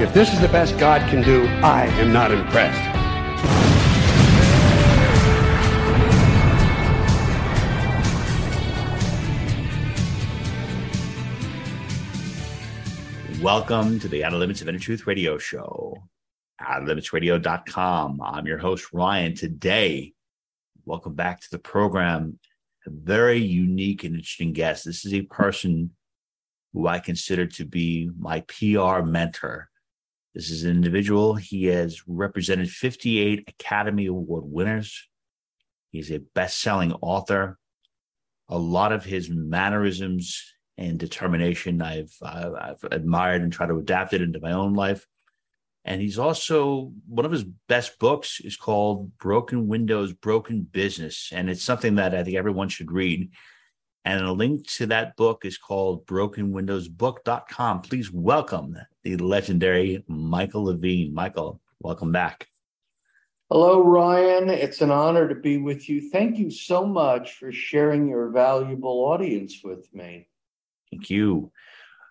If this is the best God can do, I am not impressed. Welcome to the Outer Limits of Inner Truth Radio Show, outerlimitsradio.com. I'm your host, Ryan. Today, welcome back to the program. A very unique and interesting guest. This is a person who I consider to be my PR mentor. This is an individual. He has represented 58 Academy Award winners. He's a best selling author. A lot of his mannerisms and determination I've, I've, I've admired and tried to adapt it into my own life. And he's also one of his best books is called Broken Windows, Broken Business. And it's something that I think everyone should read. And a link to that book is called brokenwindowsbook.com. Please welcome the legendary Michael Levine. Michael, welcome back. Hello, Ryan. It's an honor to be with you. Thank you so much for sharing your valuable audience with me. Thank you.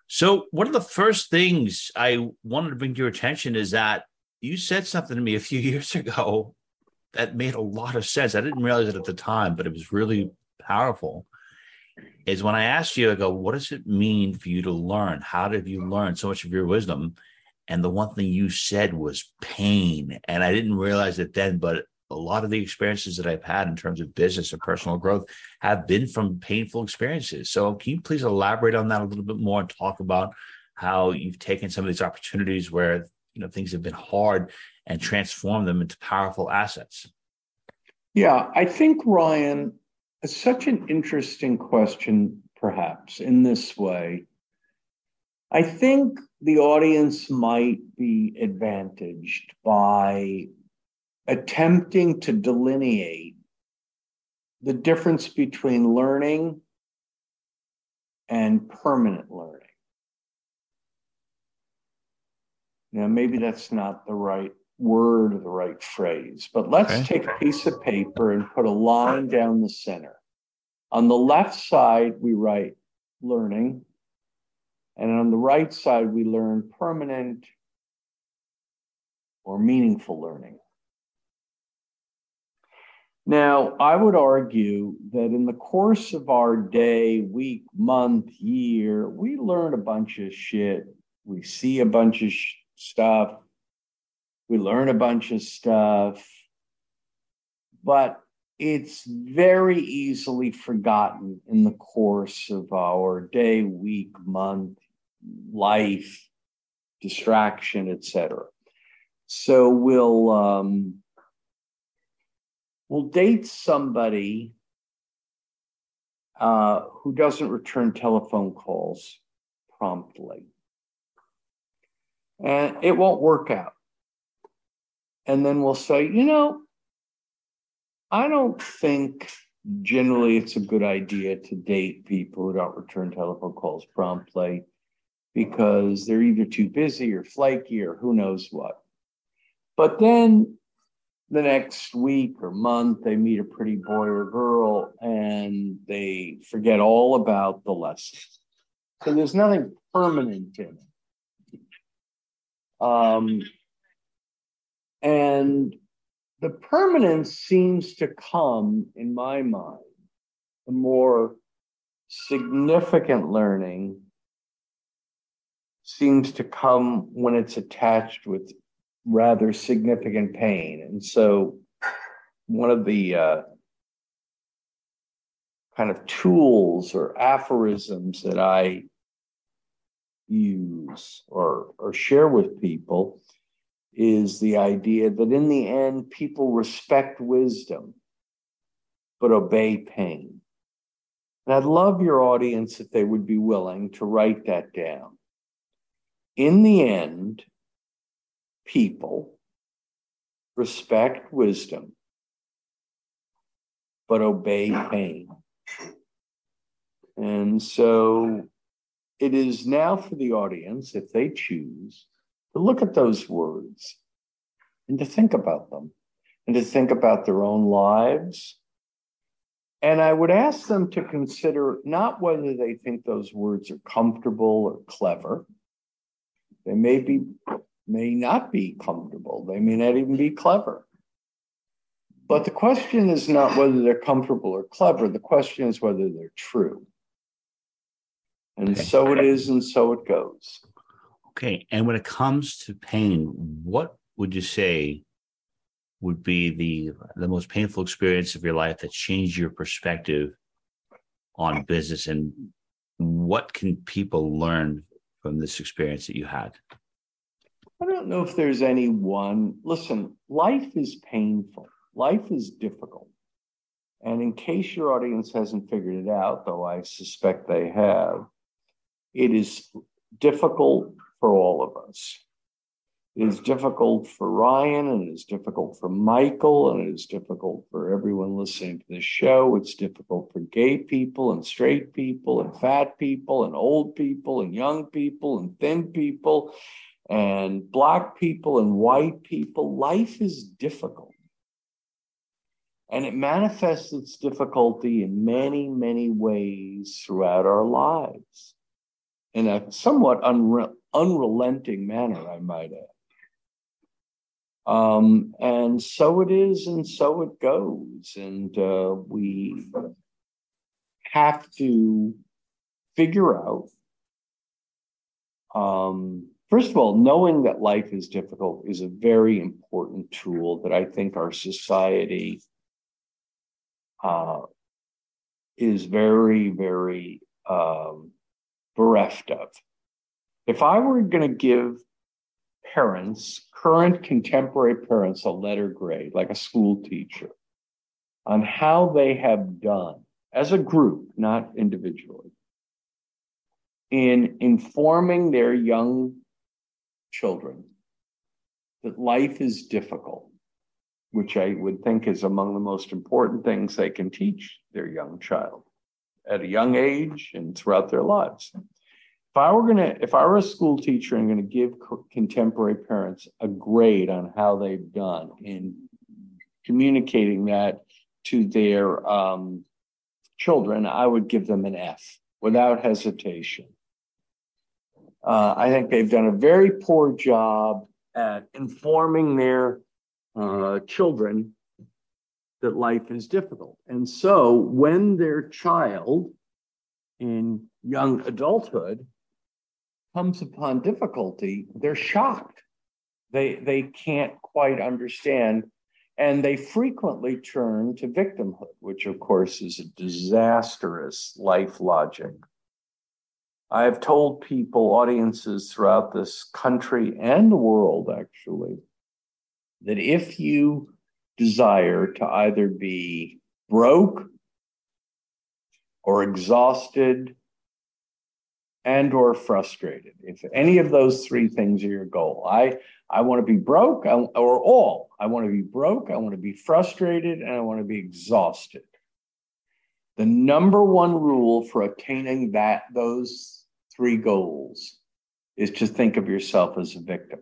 So, one of the first things I wanted to bring to your attention is that you said something to me a few years ago that made a lot of sense. I didn't realize it at the time, but it was really powerful is when I asked you, I go, what does it mean for you to learn? How did you learn so much of your wisdom? And the one thing you said was pain. And I didn't realize it then, but a lot of the experiences that I've had in terms of business and personal growth have been from painful experiences. So can you please elaborate on that a little bit more and talk about how you've taken some of these opportunities where you know things have been hard and transformed them into powerful assets? Yeah, I think Ryan, it's such an interesting question, perhaps, in this way. I think the audience might be advantaged by attempting to delineate the difference between learning and permanent learning. Now, maybe that's not the right word or the right phrase, but let's okay. take a piece of paper and put a line down the center. On the left side, we write learning, and on the right side, we learn permanent or meaningful learning. Now, I would argue that in the course of our day, week, month, year, we learn a bunch of shit. We see a bunch of sh- stuff. We learn a bunch of stuff. But it's very easily forgotten in the course of our day, week, month, life, distraction, etc. So we'll um, we'll date somebody uh, who doesn't return telephone calls promptly. And it won't work out. And then we'll say, you know, I don't think generally it's a good idea to date people who don't return telephone calls promptly because they're either too busy or flaky or who knows what. But then the next week or month, they meet a pretty boy or girl and they forget all about the lesson. So there's nothing permanent in it. Um, and the permanence seems to come, in my mind, the more significant learning seems to come when it's attached with rather significant pain. And so, one of the uh, kind of tools or aphorisms that I use or, or share with people is the idea that in the end, people respect wisdom but obey pain. And I'd love your audience if they would be willing to write that down. In the end, people respect wisdom, but obey pain. And so it is now for the audience, if they choose, to look at those words and to think about them and to think about their own lives. And I would ask them to consider not whether they think those words are comfortable or clever. They may be, may not be comfortable. They may not even be clever. But the question is not whether they're comfortable or clever. The question is whether they're true. And so it is, and so it goes. Okay. And when it comes to pain, what would you say would be the the most painful experience of your life that changed your perspective on business? And what can people learn from this experience that you had? I don't know if there's any one. Listen life is painful. Life is difficult. And in case your audience hasn't figured it out though i suspect they have it is difficult for all of us it is difficult for Ryan and it is difficult for Michael and it is difficult for everyone listening to this show. It's difficult for gay people and straight people and fat people and old people and young people and thin people and black people and white people. Life is difficult. And it manifests its difficulty in many, many ways throughout our lives in a somewhat unre- unrelenting manner, I might add. Um, and so it is, and so it goes. And uh, we have to figure out, um, first of all, knowing that life is difficult is a very important tool that I think our society uh, is very, very um, bereft of. If I were going to give parents, current contemporary parents, a letter grade, like a school teacher, on how they have done as a group, not individually, in informing their young children that life is difficult, which I would think is among the most important things they can teach their young child at a young age and throughout their lives I were going to, if I were a school teacher and going to give co- contemporary parents a grade on how they've done in communicating that to their um, children, I would give them an F without hesitation. Uh, I think they've done a very poor job at informing their uh, children that life is difficult. And so when their child in young adulthood comes upon difficulty, they're shocked. They, they can't quite understand. And they frequently turn to victimhood, which, of course, is a disastrous life logic. I have told people, audiences throughout this country and the world, actually, that if you desire to either be broke or exhausted and or frustrated. If any of those three things are your goal i i want to be broke or all i want to be broke i want to be frustrated and i want to be exhausted. The number one rule for attaining that those three goals is to think of yourself as a victim.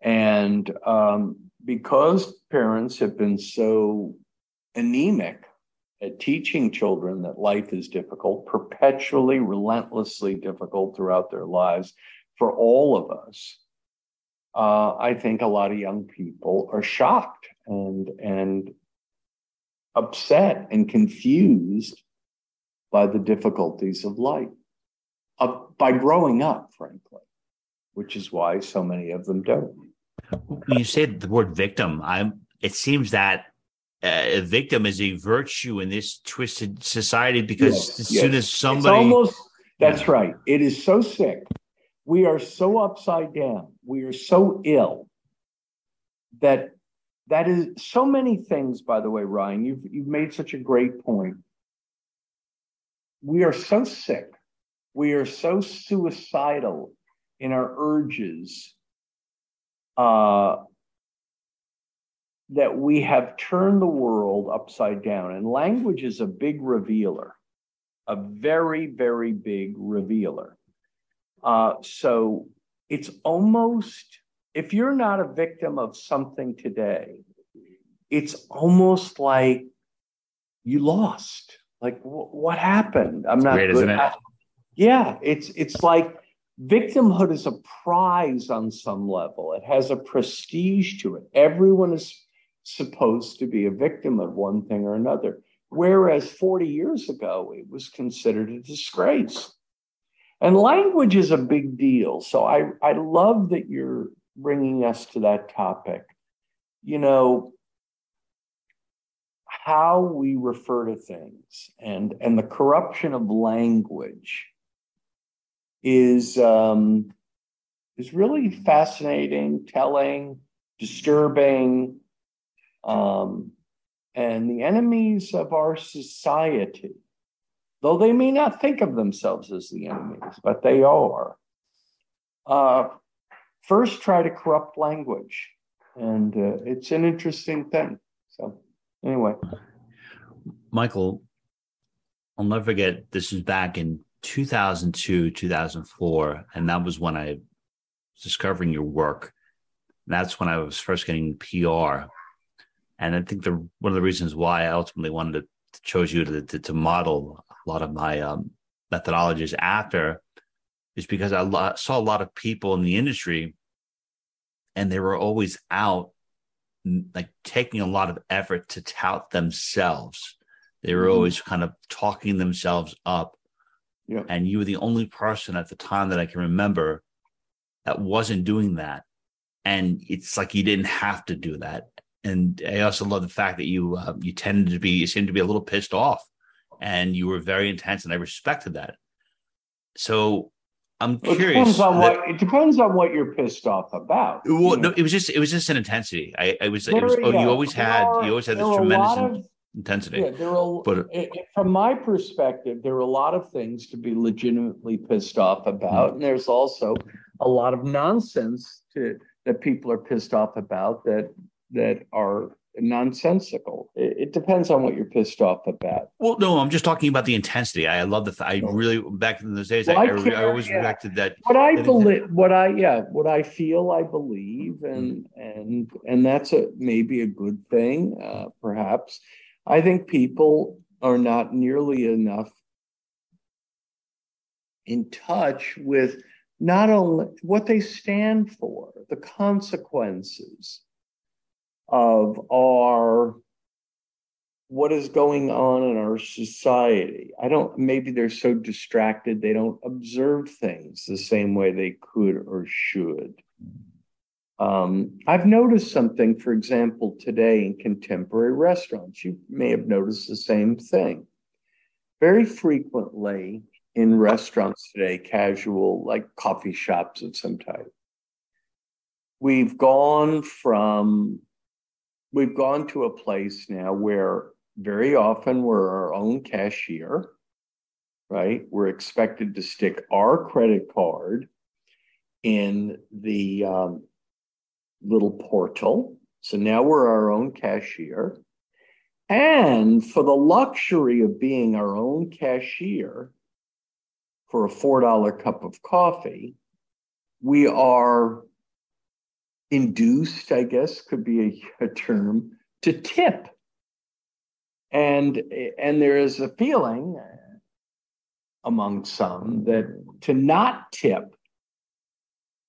And um, because parents have been so anemic at teaching children that life is difficult, perpetually, relentlessly difficult throughout their lives for all of us. Uh, I think a lot of young people are shocked and and upset and confused by the difficulties of life, uh, by growing up, frankly, which is why so many of them don't. When you say the word victim, I'm. It seems that a victim is a virtue in this twisted society because yes, as yes. soon as somebody it's almost that's right. It is so sick. We are so upside down. We are so ill that that is so many things by the way ryan you've you've made such a great point. We are so sick. We are so suicidal in our urges uh, that we have turned the world upside down. And language is a big revealer, a very, very big revealer. Uh, so it's almost, if you're not a victim of something today, it's almost like you lost. Like, wh- what happened? I'm not Great, good isn't it? at- Yeah, it's it's like victimhood is a prize on some level. It has a prestige to it. Everyone is supposed to be a victim of one thing or another. Whereas 40 years ago, it was considered a disgrace. And language is a big deal. So I, I love that you're bringing us to that topic. You know, how we refer to things and, and the corruption of language is, um, is really fascinating, telling, disturbing, um, and the enemies of our society, though they may not think of themselves as the enemies, but they are, uh, first try to corrupt language. And uh, it's an interesting thing. So, anyway. Michael, I'll never forget. This was back in 2002, 2004, and that was when I was discovering your work. That's when I was first getting PR, and I think the one of the reasons why I ultimately wanted to chose you to to, to model a lot of my um, methodologies after is because I lo- saw a lot of people in the industry, and they were always out like taking a lot of effort to tout themselves. They were Mhm. always kind of talking themselves up. Yeah. And you were the only person at the time that I can remember that wasn't doing that. And it's like you didn't have to do that. And I also love the fact that you uh, you tended to be you seemed to be a little pissed off, and you were very intense, and I respected that. So I'm Well, it curious. depends on that- what it depends on what you're pissed off about. well, no, know, it was just it was just an intensity. I, I was it was oh, you always had are- you always had this tremendous of- intensity. Yeah, there are. But- i- i- from my perspective, there are a lot of things to be legitimately pissed off about, and there's also a lot of nonsense to that people are pissed off about that that are nonsensical. It, it depends on what you're pissed off about. Well, no, I'm just talking about the intensity. I love the. I really back in those days. Well, I, I I, re- I always yeah. reacted that. What I believe, what I yeah, what I feel, I believe, and and and that's a maybe a good thing, uh, perhaps. I think people are not nearly enough in touch with not only what they stand for, the consequences of our what is going on in our society. I don't, maybe they're so distracted they don't observe things the same way they could or should. Um, I've noticed something, for example, today in contemporary restaurants. You may have noticed the same thing. Very frequently in restaurants today, casual, like coffee shops of some type, we've gone from we've gone to a place now where very often we're our own cashier, right? We're expected to stick our credit card in the um, little portal. So now we're our own cashier. And for the luxury of being our own cashier for a $4 cup of coffee, we are induced, I guess could be a, a term, to tip. And, and there is a feeling among some that to not tip,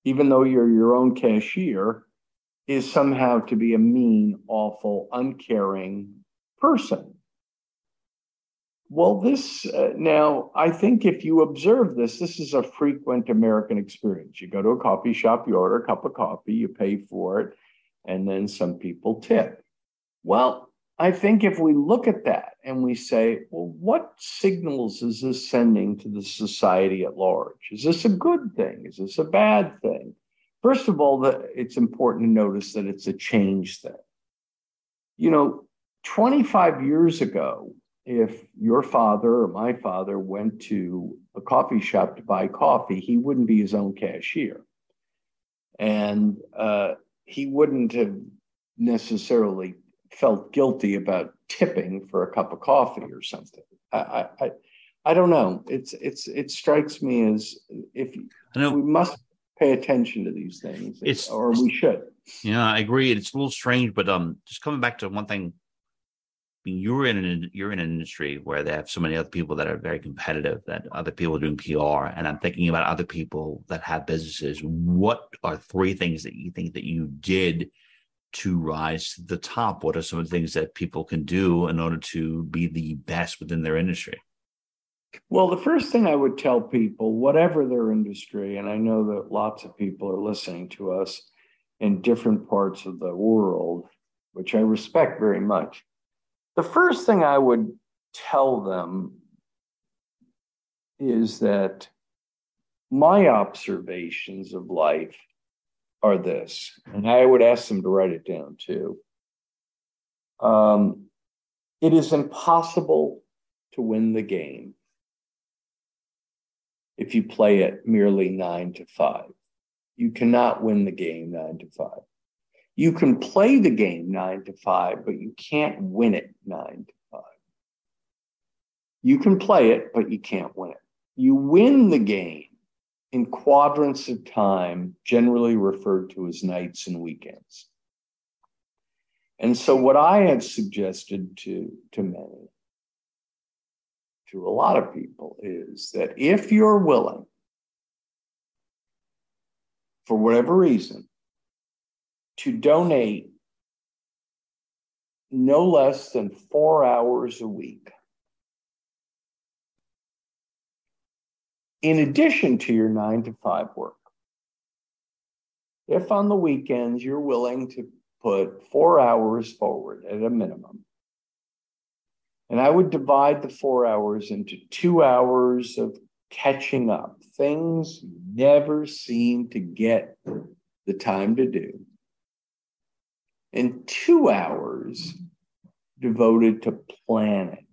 even though you're your own cashier, is somehow to be a mean, awful, uncaring person. Well, this uh, now, I think if you observe this, this is a frequent American experience. You go to a coffee shop, you order a cup of coffee, you pay for it, and then some people tip. Well, I think if we look at that and we say, well, what signals is this sending to the society at large? Is this a good thing? Is this a bad thing? First of all, the, it's important to notice that it's a change thing. You know, 25 years ago, if your father or my father went to a coffee shop to buy coffee, he wouldn't be his own cashier. And uh, he wouldn't have necessarily felt guilty about tipping for a cup of coffee or something. I, I, I don't know. It's it's it strikes me as if we must pay attention to these things, it's, or we should. Yeah, I agree. It's a little strange, but um, just coming back to one thing, you're in an you're in an industry where they have so many other people that are very competitive, that other people are doing PR, and I'm thinking about other people that have businesses. What are three things that you think that you did to rise to the top? What are some of the things that people can do in order to be the best within their industry? Well, the first thing I would tell people, whatever their industry, and I know that lots of people are listening to us in different parts of the world, which I respect very much. The first thing I would tell them is that my observations of life are this, and I would ask them to write it down too. Um, it is impossible to win the game if you play it merely nine to five. You cannot win the game nine to five. You can play the game nine to five, but you can't win it nine to five. You can play it, but you can't win it. You win the game in quadrants of time, generally referred to as nights and weekends. And so, what I have suggested to, to many, to a lot of people, is that if you're willing for whatever reason, to donate no less than four hours a week. In addition to your nine to five work, if on the weekends you're willing to put four hours forward at a minimum, and I would divide the four hours into two hours of catching up, things you never seem to get the time to do, and two hours devoted to planning.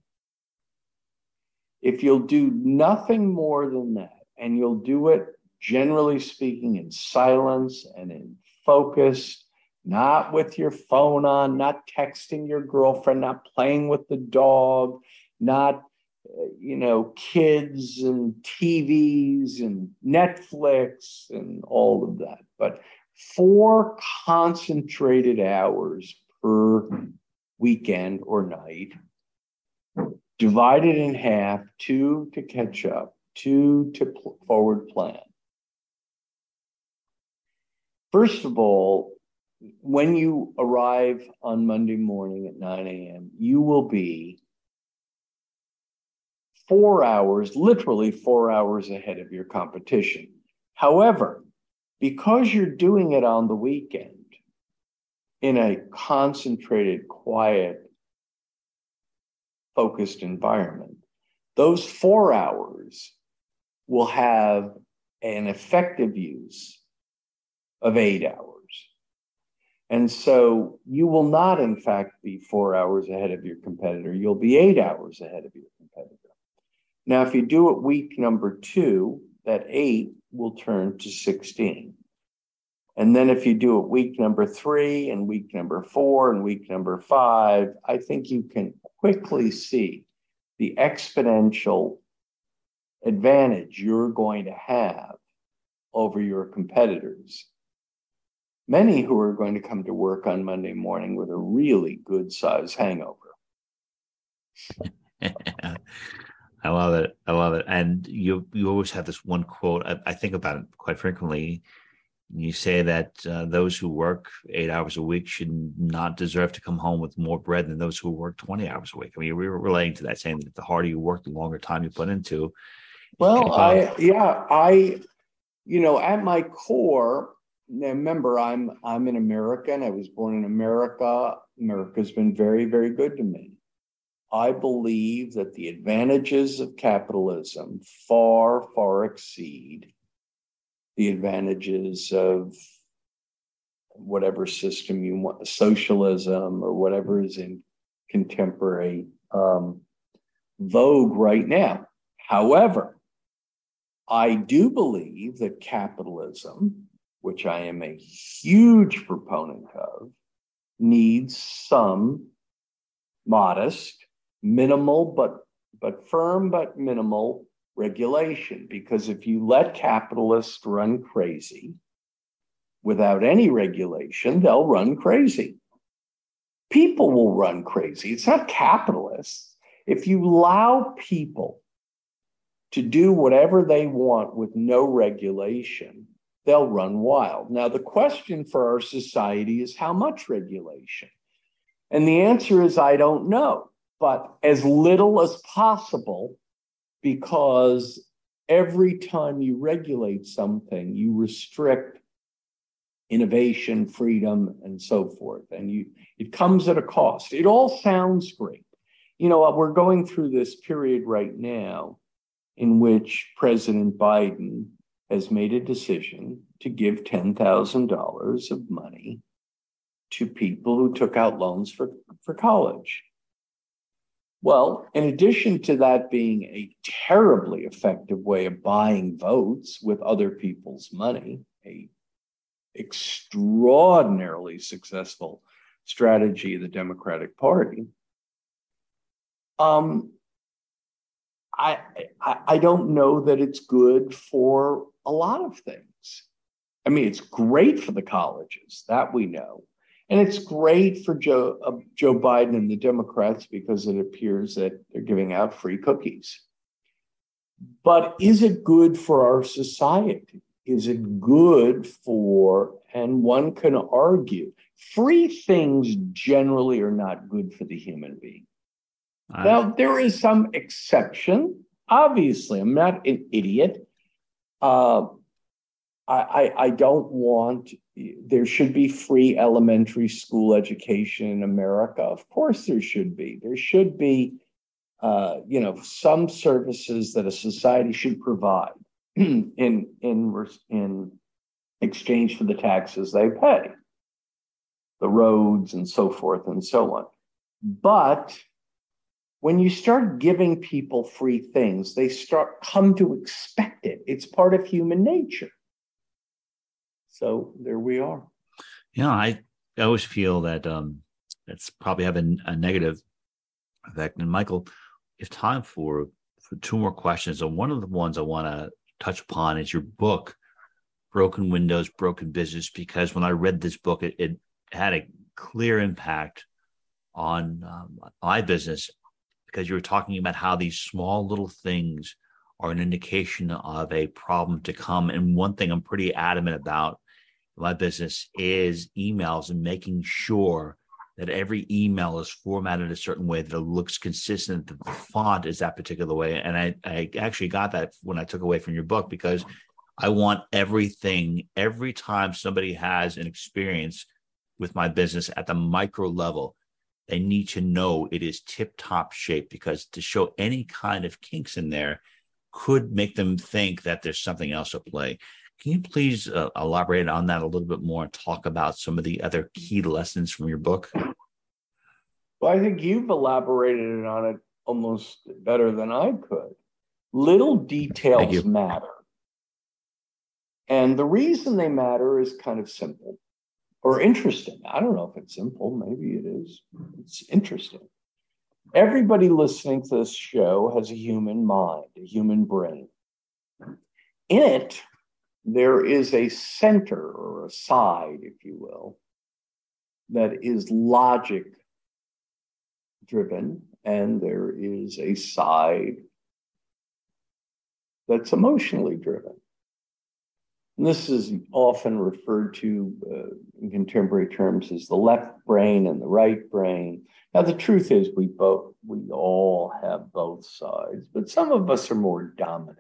If you'll do nothing more than that, and you'll do it generally speaking in silence and in focus, not with your phone on, not texting your girlfriend, not playing with the dog, not you know, kids and TVs and Netflix and all of that. But four concentrated hours per weekend or night, divided in half, two to catch up, two to pl- forward plan. First of all, when you arrive on Monday morning at 9 a.m., you will be four hours, literally four hours ahead of your competition. However, because you're doing it on the weekend in a concentrated, quiet, focused environment, those four hours will have an effective use of eight hours. And so you will not, in fact, be four hours ahead of your competitor. You'll be eight hours ahead of your competitor. Now, if you do it week number two, that eight will turn to 16. And then if you do it week number three and week number four and week number five, I think you can quickly see the exponential advantage you're going to have over your competitors. Many who are going to come to work on Monday morning with a really good size hangover. I love it. I love it. And you you always have this one quote. I, I think about it quite frequently. You say that uh, those who work eight hours a week should not deserve to come home with more bread than those who work 20 hours a week. I mean, we were relating to that, saying that the harder you work, the longer time you put into. Well, I, yeah, I, you know, at my core, remember, I'm, I'm an American. I was born in America. America's been very, very good to me. I believe that the advantages of capitalism far, far exceed the advantages of whatever system you want, socialism or whatever is in contemporary um, vogue right now. However, I do believe that capitalism which I am a huge proponent of, needs some modest, minimal, but but firm but minimal regulation. Because if you let capitalists run crazy without any regulation, they'll run crazy. People will run crazy. It's not capitalists. If you allow people to do whatever they want with no regulation, they'll run wild. Now, the question for our society is how much regulation? And the answer is I don't know, but as little as possible, because every time you regulate something, you restrict innovation, freedom, and so forth. And you it comes at a cost. It all sounds great. You know, uh, we're going through this period right now in which President Biden has made a decision to give $10,000 of money to people who took out loans for, for college. Well, in addition to that being a terribly effective way of buying votes with other people's money, a extraordinarily successful strategy of the Democratic Party, um, I, I, I don't know that it's good for a lot of things. I mean, it's great for the colleges, that we know. And it's great for Joe, uh, Joe Biden and the Democrats because it appears that they're giving out free cookies. But is it good for our society? Is it good for, and one can argue, free things generally are not good for the human being. Uh, now, there is some exception. Obviously, I'm not an idiot. Uh, I, I, don't want, there should be free elementary school education in America. Of course, there should be. There should be, uh, you know, some services that a society should provide in, in, in exchange for the taxes they pay, the roads and so forth and so on. But when you start giving people free things, they start come to expect it. It's part of human nature. So there we are. Yeah, I, I always feel that um, that's probably having a negative effect. And Michael, if time for for two more questions, and one of the ones I want to touch upon is your book, Broken Windows, Broken Business, because when I read this book, it, it had a clear impact on um, my business because you were talking about how these small little things are an indication of a problem to come. And one thing I'm pretty adamant about my business is emails and making sure that every email is formatted a certain way that it looks consistent, that the font is that particular way. And I, I actually got that when I took away from your book because I want everything, every time somebody has an experience with my business at the micro level, they need to know it is tip top shape because to show any kind of kinks in there could make them think that there's something else at play. Can you please uh, elaborate on that a little bit more and talk about some of the other key lessons from your book? Well, I think you've elaborated on it almost better than I could. Little details matter. And the reason they matter is kind of simple or interesting. I don't know if it's simple, maybe it is. It's interesting. Everybody listening to this show has a human mind, a human brain. In it, there is a center or a side, if you will, that is logic driven, and there is a side that's emotionally driven. And this is often referred to uh, in contemporary terms as the left brain and the right brain. Now, the truth is, we both, we all have both sides, but some of us are more dominant.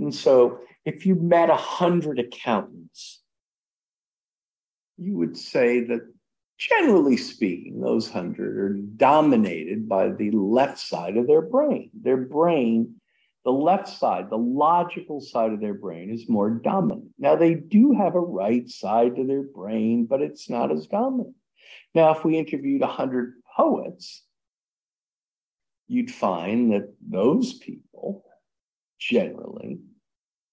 And so, if you met a hundred accountants, you would say that generally speaking, those hundred are dominated by the left side of their brain. Their brain the left side, the logical side of their brain is more dominant. Now, they do have a right side to their brain, but it's not as dominant. Now, if we interviewed 100 poets, you'd find that those people generally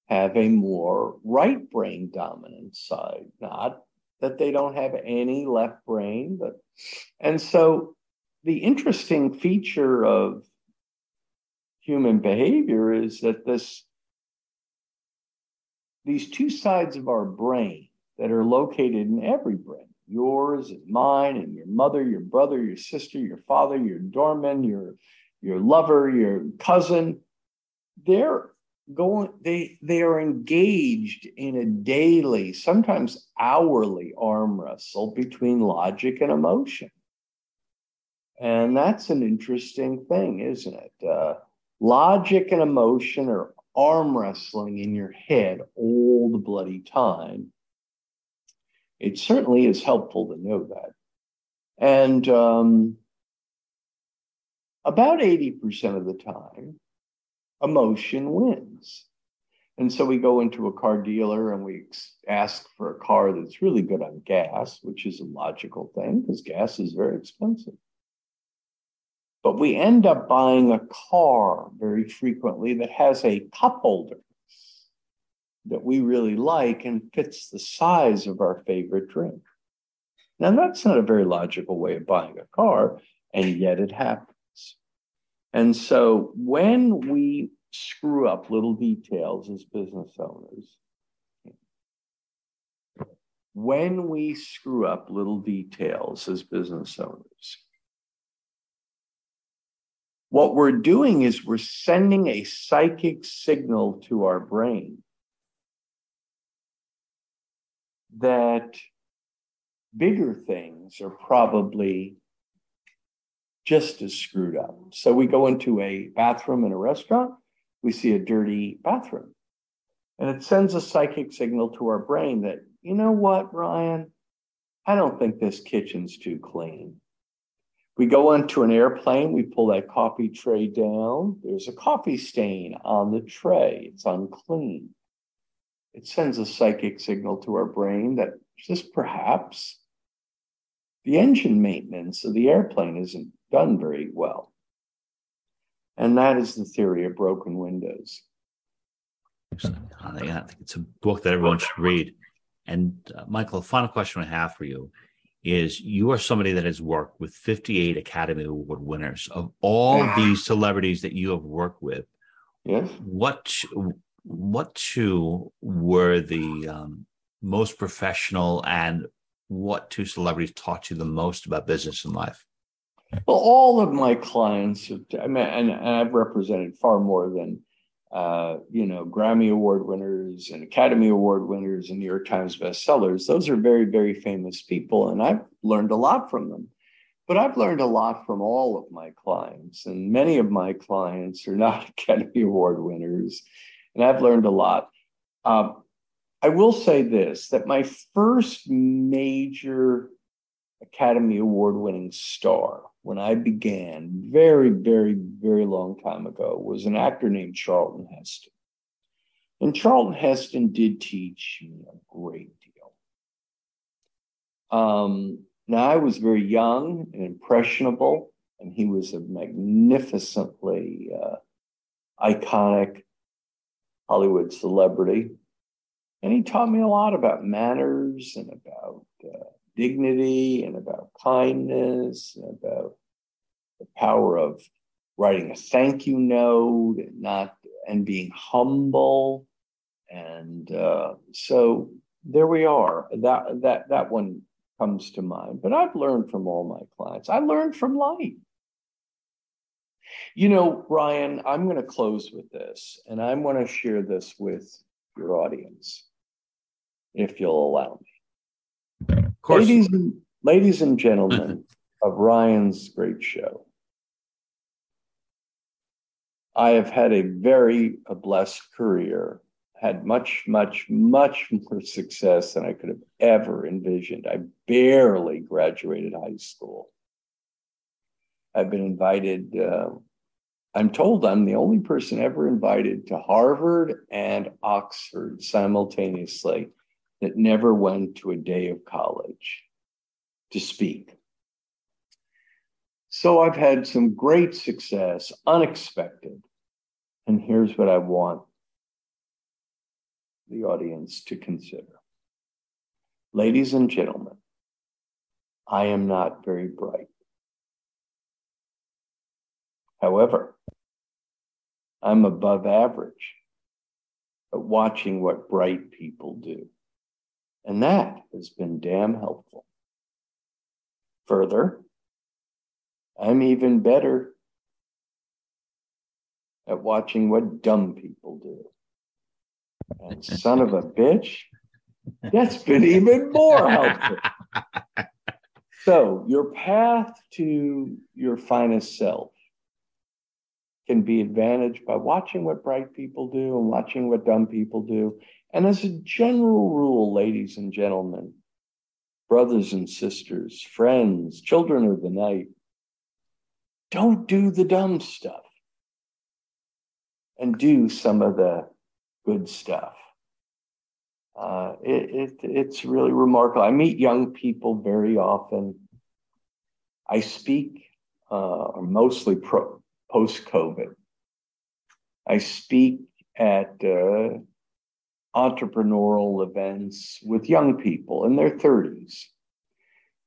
have a more right brain dominant side, not that they don't have any left brain, but and so the interesting feature of human behavior is that this these two sides of our brain that are located in every brain yours and mine and your mother your brother your sister your father your doorman your your lover your cousin they're going they they are engaged in a daily sometimes hourly arm wrestle between logic and emotion. And that's an interesting thing isn't it? Uh, logic and emotion are arm wrestling in your head all the bloody time. It certainly is helpful to know that. And um, about 80% of the time emotion wins. And so we go into a car dealer and we ask for a car that's really good on gas, which is a logical thing because gas is very expensive. But we end up buying a car very frequently that has a cup holder that we really like and fits the size of our favorite drink. Now, that's not a very logical way of buying a car, and yet it happens. And so when we screw up little details as business owners, when we screw up little details as business owners, what we're doing is we're sending a psychic signal to our brain that bigger things are probably just as screwed up. So we go into a bathroom in a restaurant, we see a dirty bathroom. And it sends a psychic signal to our brain that, you know what, Ryan? I don't think this kitchen's too clean. We go onto an airplane, we pull that coffee tray down. There's a coffee stain on the tray, it's unclean. It sends a psychic signal to our brain that just perhaps the engine maintenance of the airplane isn't done very well. And that is the theory of broken windows. I think it's a book that everyone should read. And uh, Michael, the final question I have for you is you are somebody that has worked with 58 Academy Award winners. Of all these celebrities that you have worked with, yes. what what two were the um, most professional and what two celebrities taught you the most about business and life? Well, all of my clients, I mean, and, and I've represented far more than, uh, you know, Grammy Award winners and Academy Award winners and New York Times bestsellers. Those are very, very famous people, and I've learned a lot from them. But I've learned a lot from all of my clients, and many of my clients are not Academy Award winners, and I've learned a lot. Uh, I will say this that my first major Academy Award winning star when I began, very, very, very long time ago, was an actor named Charlton Heston. And Charlton Heston did teach me a great deal. Um, now, I was very young and impressionable, and he was a magnificently uh, iconic Hollywood celebrity. And he taught me a lot about manners and about uh, dignity and about kindness and about the power of writing a thank you note and not and being humble. And uh, so there we are. That that that one comes to mind. But I've learned from all my clients. I learned from life. You know, Ryan, I'm going to close with this, and I'm going to share this with your audience, if you'll allow me. Of course. Ladies and, ladies and gentlemen of Ryan's great show, I have had a very blessed career, had much, much, much more success than I could have ever envisioned. I barely graduated high school. I've been invited. Uh, I'm told I'm the only person ever invited to Harvard and Oxford simultaneously that never went to a day of college to speak. So I've had some great success, unexpected. And here's what I want the audience to consider. Ladies and gentlemen, I am not very bright. However, I'm above average at watching what bright people do. And that has been damn helpful. Further, I'm even better at watching what dumb people do. And son of a bitch, that's been even more helpful. So, your path to your finest self can be advantaged by watching what bright people do and watching what dumb people do. And as a general rule, ladies and gentlemen, brothers and sisters, friends, children of the night, don't do the dumb stuff and do some of the good stuff. Uh, it, it, it's really remarkable. I meet young people very often. I speak uh, mostly pro, post COVID. I speak at uh, entrepreneurial events with young people in their 30s.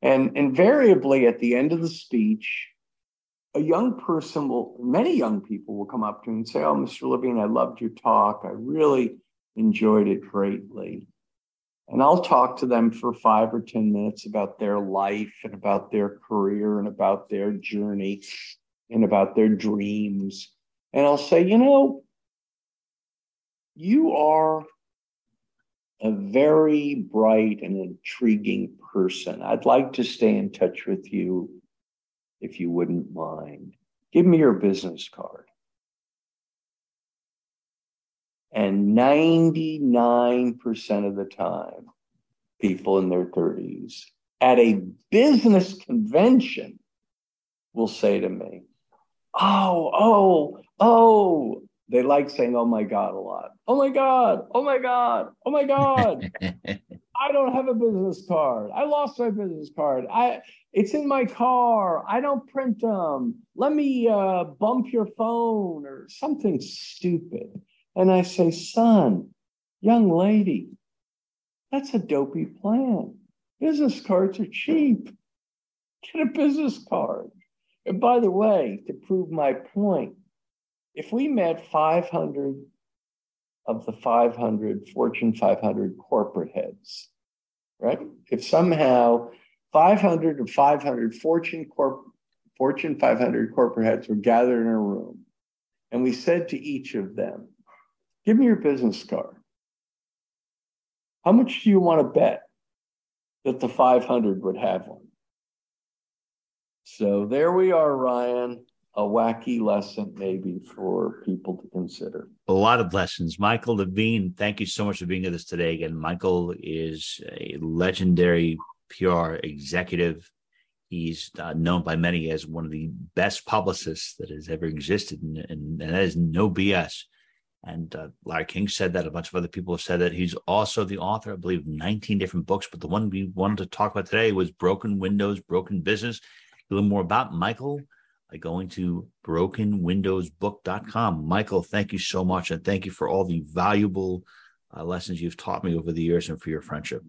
And invariably, at the end of the speech, a young person will, many young people will come up to me and say, Oh, Mr. Levine, I loved your talk. I really enjoyed it greatly. And I'll talk to them for five or 10 minutes about their life and about their career and about their journey and about their dreams. And I'll say, you know, you are a very bright and intriguing person. I'd like to stay in touch with you if you wouldn't mind. Give me your business card. And 99% of the time, people in their 30s at a business convention will say to me, Oh, oh, oh. They like saying, Oh my God, a lot. Oh my God, oh my God, oh my God. I don't have a business card. I lost my business card. I it's in my car. I don't print them. Let me uh, bump your phone or something stupid. And I say, son, young lady, that's a dopey plan. Business cards are cheap. Get a business card. And by the way, to prove my point, if we met 500 of the 500 Fortune 500 corporate heads, right? If somehow 500 of 500 Fortune corp, Fortune 500 corporate heads were gathered in a room, and we said to each of them, "Give me your business card. How much do you want to bet that the 500 would have one?" So there we are, Ryan. A wacky lesson, maybe, for people to consider. A lot of lessons. Michael Levine, thank you so much for being with us today. Again, Michael is a legendary PR executive. He's uh, known by many as one of the best publicists that has ever existed, and, and, and that is no BS. And uh, Larry King said that. A bunch of other people have said that. He's also the author, I believe, 19 different books. But the one we wanted to talk about today was Broken Windows, Broken Business. A little more about Michael by going to brokenwindowsbook.com. Michael, thank you so much. And thank you for all the valuable uh, lessons you've taught me over the years and for your friendship.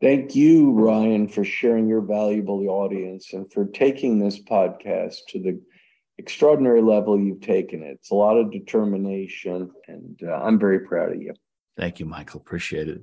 Thank you, Ryan, for sharing your valuable audience and for taking this podcast to the extraordinary level you've taken it. It's a lot of determination, and uh, I'm very proud of you. Thank you, Michael. Appreciate it.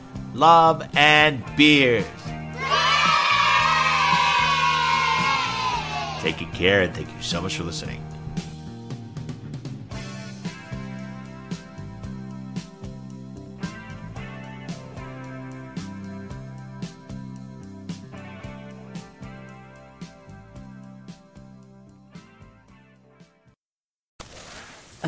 love, and beers. Take good care and thank you so much for listening.